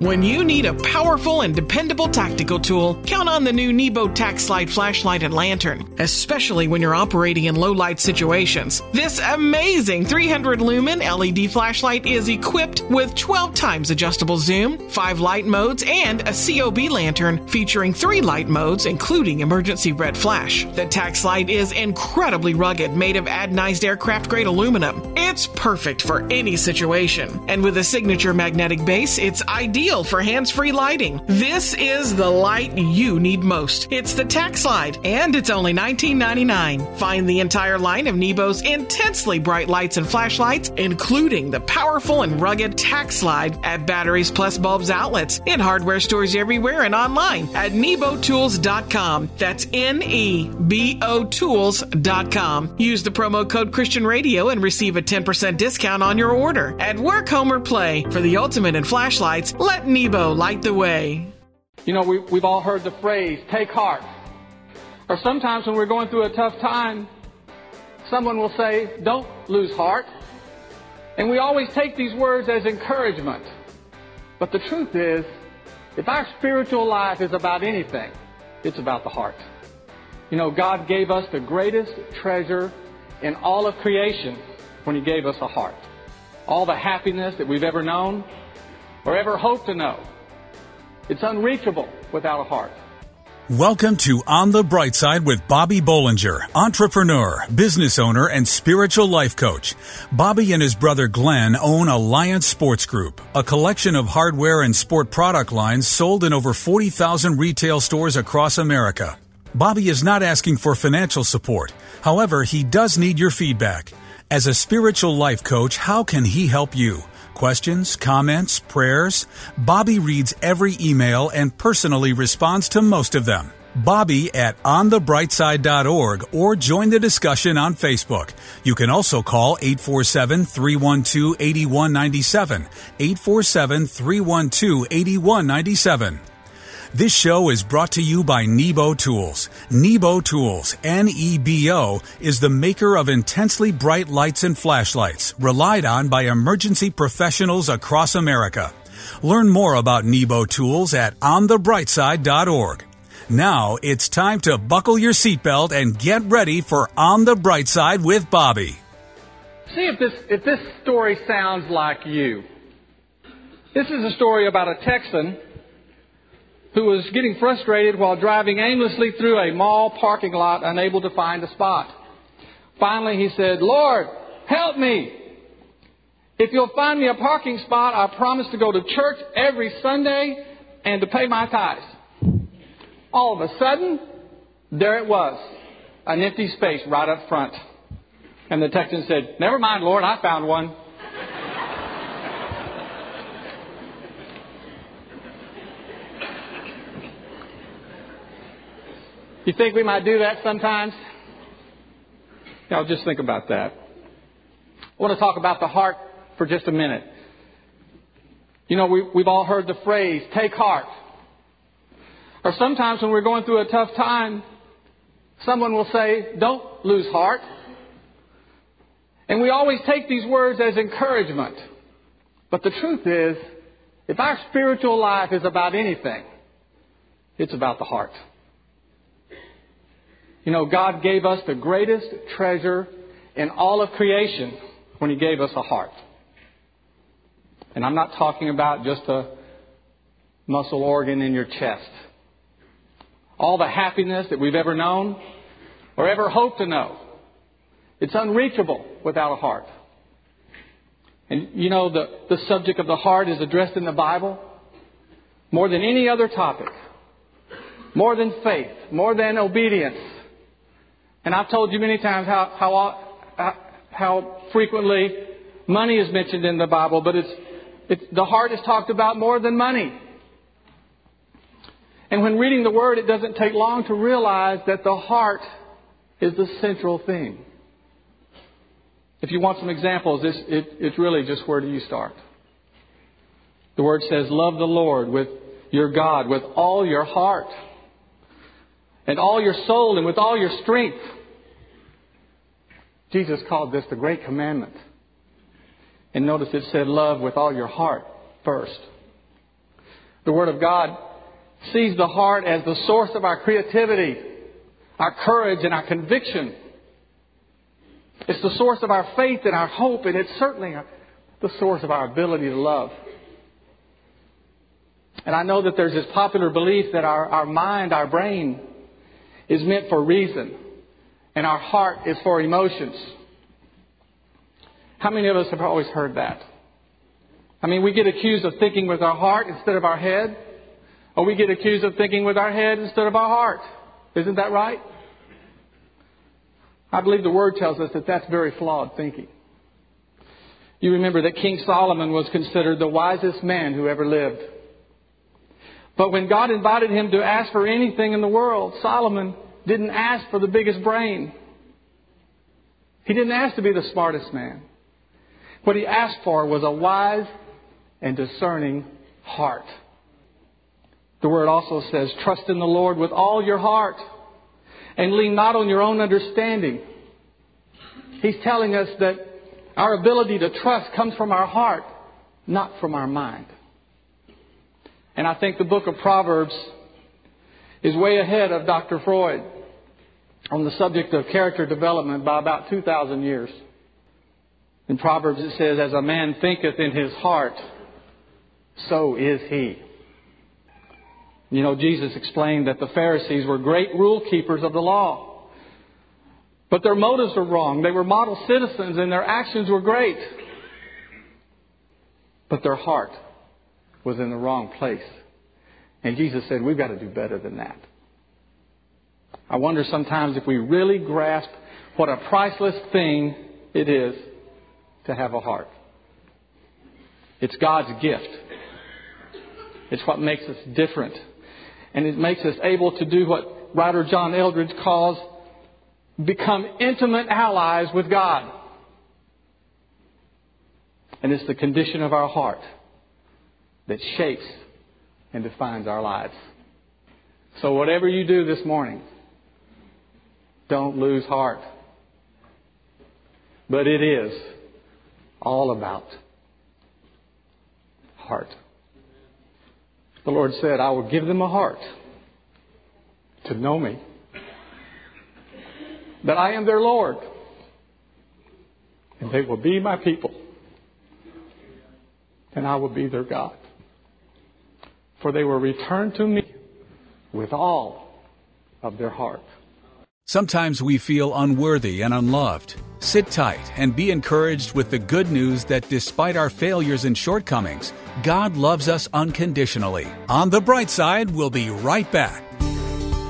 When you need a powerful and dependable tactical tool, count on the new Nebo Tac Slyde flashlight and lantern, especially when you're operating in low light situations. This amazing 300 lumen LED flashlight is equipped with 12 times adjustable zoom, 5 light modes, and a COB lantern featuring 3 light modes, including emergency red flash. The Tac Slyde is incredibly rugged, made of anodized aircraft grade aluminum. It's perfect for any situation, and with a signature magnetic base, it's ideal for hands free lighting. This is the light you need most. It's the Tac Slyde, and it's only $19.99. Find the entire line of Nebo's intensely bright lights and flashlights, including the powerful and rugged Tac Slyde at Batteries Plus Bulbs outlets, in hardware stores everywhere, and online at nebotools.com. That's N E B O Tools.com. Use the promo code Christian Radio and receive a 10% discount on your order. At work, home, or play, for the ultimate in flashlights, let let Nebo light the way. You know, we, we've all heard the phrase, take heart. Or sometimes when we're going through a tough time, someone will say, don't lose heart. And we always take these words as encouragement. But the truth is, if our spiritual life is about anything, it's about the heart. You know, God gave us the greatest treasure in all of creation when He gave us a heart. All the happiness that we've ever known, or ever hope to know. It's unreachable without a heart. Welcome to On the Bright Side with Bobby Bollinger, entrepreneur, business owner, and spiritual life coach. Bobby and his brother Glenn own Alliance Sports Group, a collection of hardware and sport product lines sold in over 40,000 retail stores across America. Bobby is not asking for financial support. However, he does need your feedback. As a spiritual life coach, how can he help you? Questions, comments, prayers, Bobby reads every email and personally responds to most of them. Bobby at onthebrightside.org or join the discussion on Facebook. You can also call 847 312 8197. 847 312 8197. This show is brought to you by Nebo Tools. Nebo Tools, N-E-B-O, is the maker of intensely bright lights and flashlights, relied on by emergency professionals across America. Learn more about Nebo Tools at onthebrightside.org. Now it's time to buckle your seatbelt and get ready for On the Bright Side with Bobby. See if this, if this story sounds like you. This is a story about a Texan who was getting frustrated while driving aimlessly through a mall parking lot, unable to find a spot. Finally, he said, Lord, help me. If you'll find me a parking spot, I promise to go to church every Sunday and to pay my tithes. All of a sudden, there it was, an empty space right up front. And the Texan said, Never mind, Lord, I found one. You think we might do that sometimes? Now, just think about that. I want to talk about the heart for just a minute. You know, we, we've all heard the phrase, take heart. Or sometimes when we're going through a tough time, someone will say, don't lose heart. And we always take these words as encouragement. But the truth is, if our spiritual life is about anything, it's about the heart. You know, God gave us the greatest treasure in all of creation when He gave us a heart. And I'm not talking about just a muscle organ in your chest. All the happiness that we've ever known or ever hoped to know. It's unreachable without a heart. And you know, the, the subject of the heart is addressed in the Bible more than any other topic, more than faith, more than obedience, and I've told you many times how, how, how frequently money is mentioned in the Bible, but it's, it's, the heart is talked about more than money. And when reading the Word, it doesn't take long to realize that the heart is the central thing. If you want some examples, this, it, it's really just where do you start? The Word says, Love the Lord with your God with all your heart and all your soul and with all your strength. Jesus called this the great commandment. And notice it said love with all your heart first. The Word of God sees the heart as the source of our creativity, our courage, and our conviction. It's the source of our faith and our hope, and it's certainly the source of our ability to love. And I know that there's this popular belief that our, our mind, our brain, is meant for reason, and our heart is for emotions. How many of us have always heard that? I mean, we get accused of thinking with our heart instead of our head, or we get accused of thinking with our head instead of our heart. Isn't that right? I believe the Word tells us that that's very flawed thinking. You remember that King Solomon was considered the wisest man who ever lived. But when God invited him to ask for anything in the world, Solomon didn't ask for the biggest brain. He didn't ask to be the smartest man. What he asked for was a wise and discerning heart. The word also says, trust in the Lord with all your heart and lean not on your own understanding. He's telling us that our ability to trust comes from our heart, not from our mind. And I think the book of Proverbs is way ahead of Dr. Freud on the subject of character development by about 2,000 years. In Proverbs it says, As a man thinketh in his heart, so is he. You know, Jesus explained that the Pharisees were great rule keepers of the law. But their motives were wrong. They were model citizens and their actions were great. But their heart was in the wrong place. And Jesus said, We've got to do better than that. I wonder sometimes if we really grasp what a priceless thing it is to have a heart. It's God's gift. It's what makes us different. And it makes us able to do what writer John Eldredge calls become intimate allies with God. And it's the condition of our heart that shapes and defines our lives. So, whatever you do this morning, don't lose heart. But it is all about heart. The Lord said, I will give them a heart to know me, that I am their Lord, and they will be my people, and I will be their God for they will return to me with all of their heart. Sometimes we feel unworthy and unloved. Sit tight and be encouraged with the good news that despite our failures and shortcomings, God loves us unconditionally. On the bright side, we'll be right back.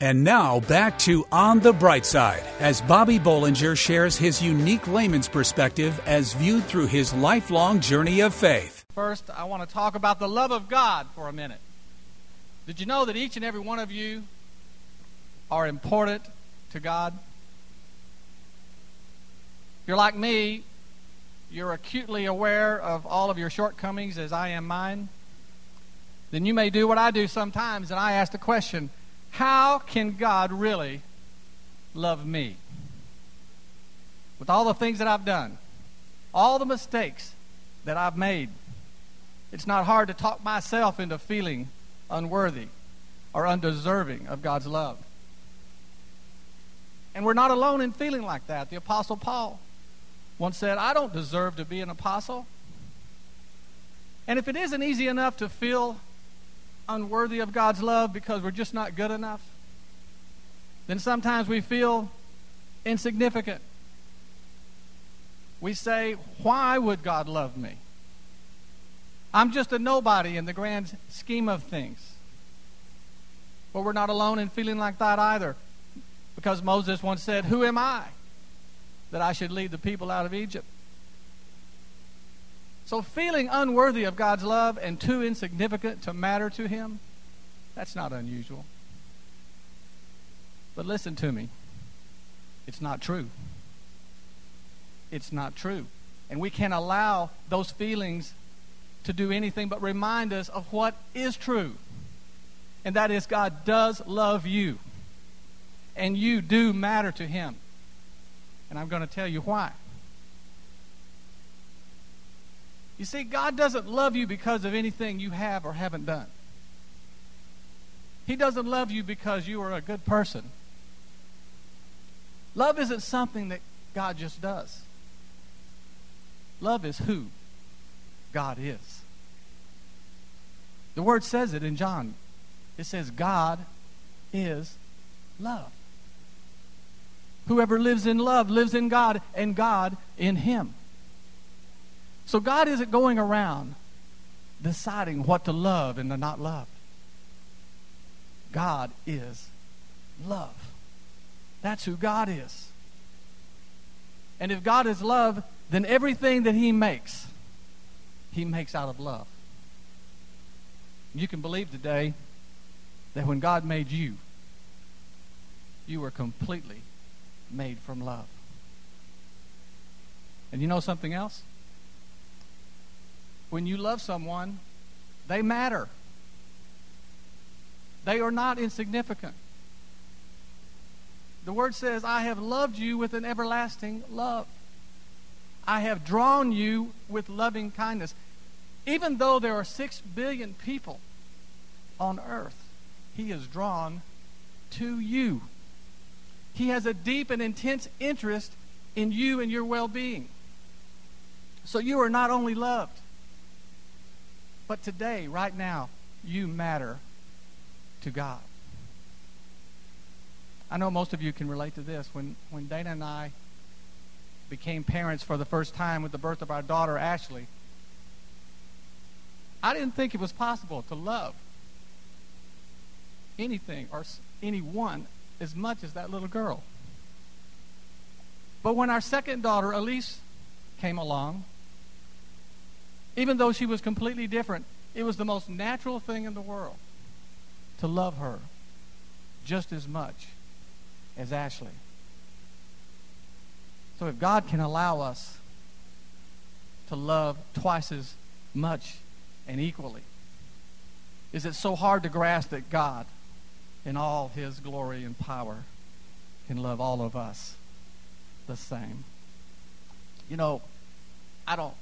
And now back to On the Bright Side as Bobby Bollinger shares his unique layman's perspective as viewed through his lifelong journey of faith. First, I want to talk about the love of God for a minute. Did you know that each and every one of you are important to God? You're like me, you're acutely aware of all of your shortcomings as I am mine. Then you may do what I do sometimes, and I ask the question how can God really love me? With all the things that I've done, all the mistakes that I've made, it's not hard to talk myself into feeling unworthy or undeserving of God's love. And we're not alone in feeling like that. The Apostle Paul once said, I don't deserve to be an apostle. And if it isn't easy enough to feel unworthy of God's love because we're just not good enough, then sometimes we feel insignificant. We say, Why would God love me? I'm just a nobody in the grand scheme of things. But we're not alone in feeling like that either. Because Moses once said, Who am I that I should lead the people out of Egypt? So, feeling unworthy of God's love and too insignificant to matter to Him, that's not unusual. But listen to me. It's not true. It's not true. And we can't allow those feelings to do anything but remind us of what is true. And that is, God does love you. And you do matter to Him. And I'm going to tell you why. You see, God doesn't love you because of anything you have or haven't done. He doesn't love you because you are a good person. Love isn't something that God just does. Love is who God is. The word says it in John. It says, God is love. Whoever lives in love lives in God, and God in him. So God isn't going around deciding what to love and to not love. God is love. That's who God is. And if God is love, then everything that He makes, He makes out of love. You can believe today that when God made you, you were completely made from love. And you know something else? When you love someone, they matter. They are not insignificant. The word says, I have loved you with an everlasting love. I have drawn you with loving kindness. Even though there are six billion people on earth, He is drawn to you. He has a deep and intense interest in you and your well being. So you are not only loved, but today, right now, you matter to God. I know most of you can relate to this. When, when Dana and I became parents for the first time with the birth of our daughter, Ashley, I didn't think it was possible to love anything or anyone as much as that little girl. But when our second daughter, Elise, came along, even though she was completely different, it was the most natural thing in the world to love her just as much as Ashley. So if God can allow us to love twice as much and equally, is it so hard to grasp that God, in all his glory and power, can love all of us the same? You know, I don't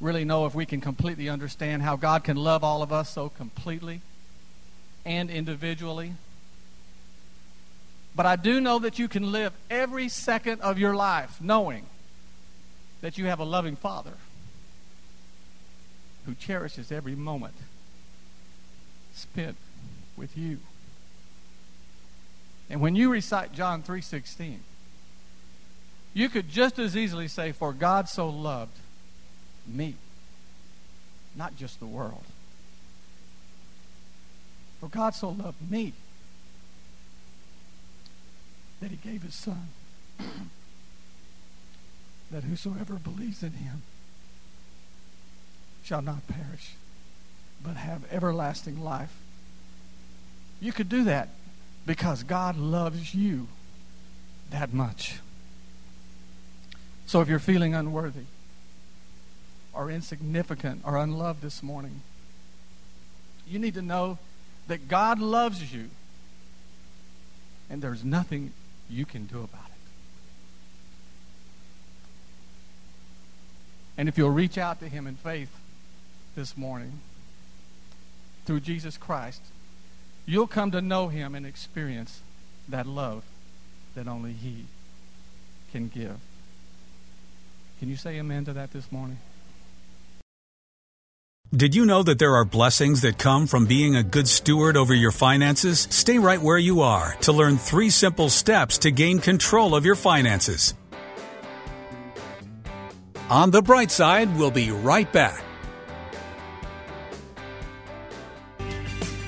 really know if we can completely understand how God can love all of us so completely and individually. But I do know that you can live every second of your life knowing that you have a loving Father who cherishes every moment spent with you. And when you recite John 3:16, you could just as easily say for God so loved me, not just the world. For God so loved me that he gave his son, that whosoever believes in him shall not perish, but have everlasting life. You could do that because God loves you that much. So if you're feeling unworthy, or insignificant or unloved this morning, you need to know that God loves you and there's nothing you can do about it. And if you'll reach out to Him in faith this morning through Jesus Christ, you'll come to know Him and experience that love that only He can give. Can you say amen to that this morning? Did you know that there are blessings that come from being a good steward over your finances? Stay right where you are to learn three simple steps to gain control of your finances. On the bright side, we'll be right back.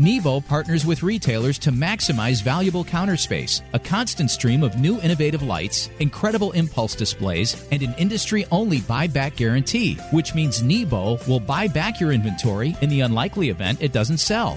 Nebo partners with retailers to maximize valuable counter space, a constant stream of new innovative lights, incredible impulse displays, and an industry only buyback guarantee, which means Nebo will buy back your inventory in the unlikely event it doesn't sell.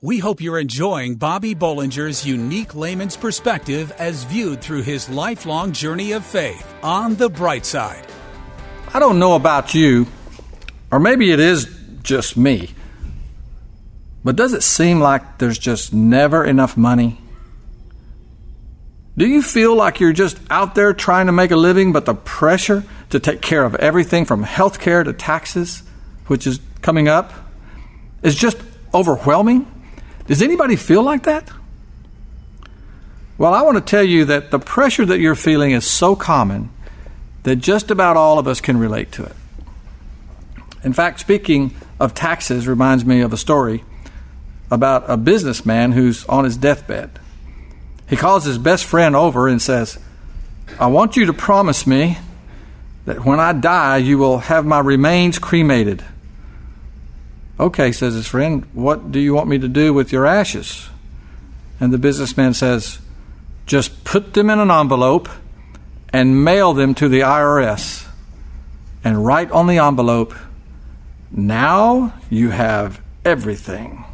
We hope you're enjoying Bobby Bollinger's unique layman's perspective as viewed through his lifelong journey of faith on the bright side. I don't know about you, or maybe it is just me, but does it seem like there's just never enough money? Do you feel like you're just out there trying to make a living, but the pressure to take care of everything from health care to taxes, which is coming up, is just overwhelming? Does anybody feel like that? Well, I want to tell you that the pressure that you're feeling is so common that just about all of us can relate to it. In fact, speaking of taxes reminds me of a story about a businessman who's on his deathbed. He calls his best friend over and says, I want you to promise me that when I die, you will have my remains cremated. Okay, says his friend, what do you want me to do with your ashes? And the businessman says, just put them in an envelope and mail them to the IRS. And write on the envelope, now you have everything.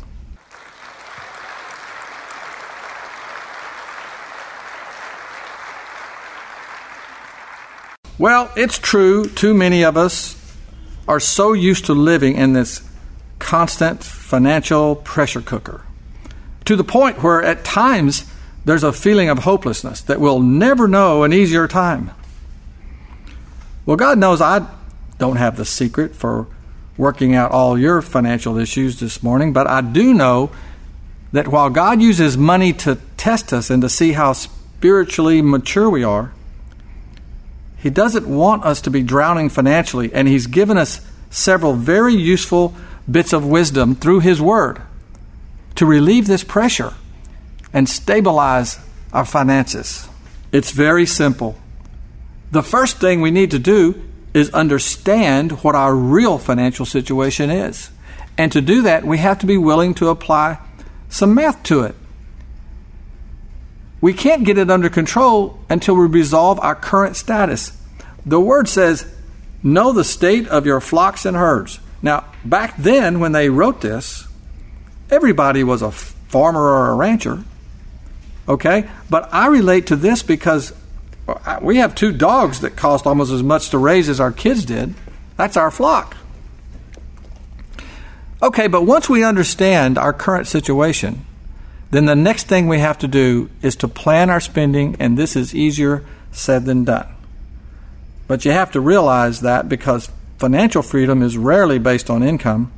Well, it's true, too many of us are so used to living in this constant financial pressure cooker to the point where at times there's a feeling of hopelessness that we'll never know an easier time. Well, God knows I don't have the secret for working out all your financial issues this morning, but I do know that while God uses money to test us and to see how spiritually mature we are, He doesn't want us to be drowning financially, and He's given us several very useful bits of wisdom through His Word to relieve this pressure and stabilize our finances. It's very simple. The first thing we need to do is understand what our real financial situation is. And to do that, we have to be willing to apply some math to it. We can't get it under control until we resolve our current status. The word says, Know the state of your flocks and herds. Now, back then, when they wrote this, everybody was a farmer or a rancher. Okay? But I relate to this because uh, we have two dogs that cost almost as much to raise as our kids did. That's our flock. Okay, but once we understand our current situation, then the next thing we have to do is to plan our spending, and this is easier said than done. But you have to realize that because financial freedom is rarely based on income,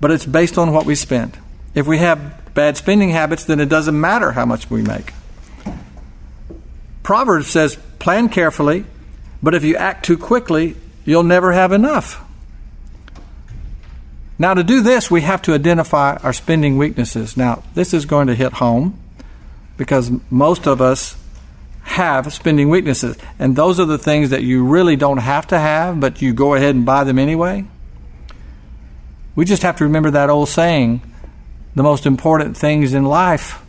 but it's based on what we spend. If we have bad spending habits, then it doesn't matter how much we make. Proverbs says, plan carefully, but if you act too quickly, you'll never have enough. Now, to do this, we have to identify our spending weaknesses. Now, this is going to hit home because most of us have spending weaknesses. And those are the things that you really don't have to have, but you go ahead and buy them anyway. We just have to remember that old saying the most important things in life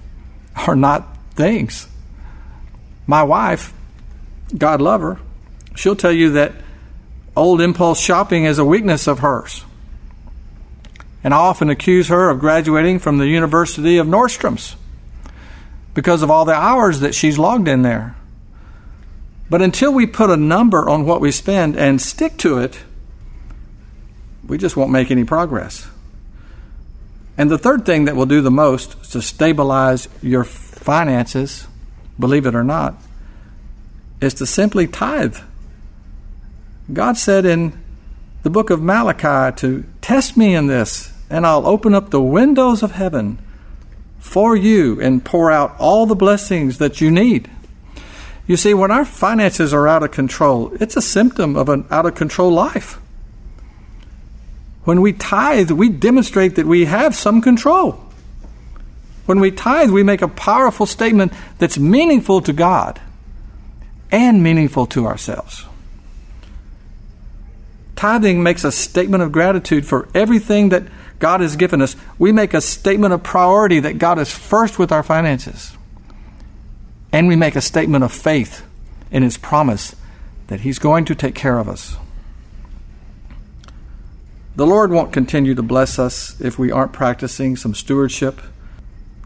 are not things. My wife, God love her, she'll tell you that old impulse shopping is a weakness of hers. And I often accuse her of graduating from the University of Nordstrom's because of all the hours that she's logged in there. But until we put a number on what we spend and stick to it, we just won't make any progress. And the third thing that will do the most to stabilize your finances, believe it or not, is to simply tithe. God said in the book of Malachi to test me in this, and I'll open up the windows of heaven for you and pour out all the blessings that you need. You see, when our finances are out of control, it's a symptom of an out of control life. When we tithe, we demonstrate that we have some control. When we tithe, we make a powerful statement that's meaningful to God and meaningful to ourselves. Tithing makes a statement of gratitude for everything that God has given us. We make a statement of priority that God is first with our finances. And we make a statement of faith in His promise that He's going to take care of us. The Lord won't continue to bless us if we aren't practicing some stewardship.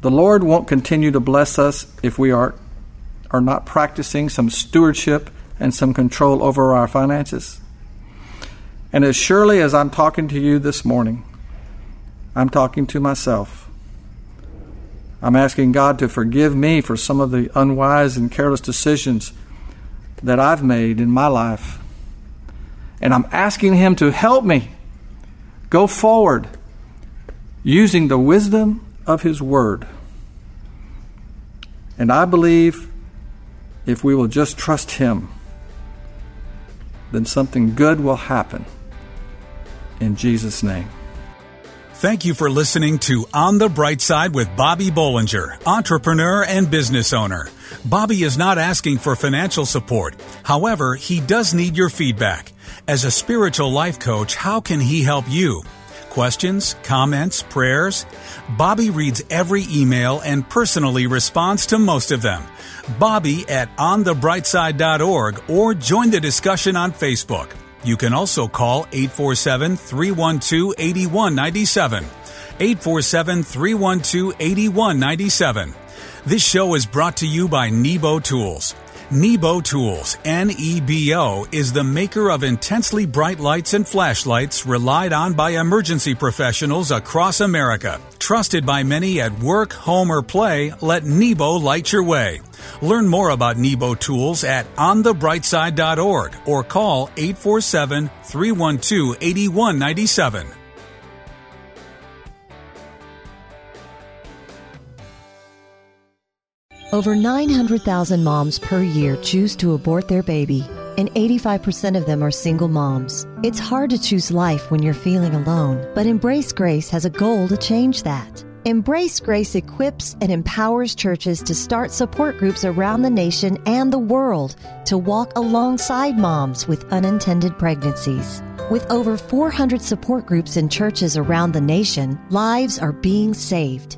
The Lord won't continue to bless us if we are, are not practicing some stewardship and some control over our finances. And as surely as I'm talking to you this morning, I'm talking to myself. I'm asking God to forgive me for some of the unwise and careless decisions that I've made in my life. And I'm asking Him to help me go forward using the wisdom of His Word. And I believe if we will just trust Him, then something good will happen in Jesus' name. Thank you for listening to On the Bright Side with Bobby Bollinger, entrepreneur and business owner. Bobby is not asking for financial support. However, he does need your feedback. As a spiritual life coach, how can he help you? Questions, comments, prayers? Bobby reads every email and personally responds to most of them. Bobby at onthebrightside.org or join the discussion on Facebook. You can also call 847 312 8197. 847 312 8197. This show is brought to you by Nebo Tools. Nebo Tools, N E B O, is the maker of intensely bright lights and flashlights relied on by emergency professionals across America. Trusted by many at work, home, or play, let Nebo light your way. Learn more about Nebo Tools at onthebrightside.org or call 847 312 8197. Over 900,000 moms per year choose to abort their baby, and 85% of them are single moms. It's hard to choose life when you're feeling alone, but Embrace Grace has a goal to change that. Embrace Grace equips and empowers churches to start support groups around the nation and the world to walk alongside moms with unintended pregnancies. With over 400 support groups in churches around the nation, lives are being saved.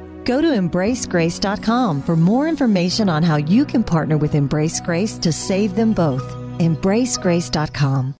Go to embracegrace.com for more information on how you can partner with Embrace Grace to save them both. embracegrace.com.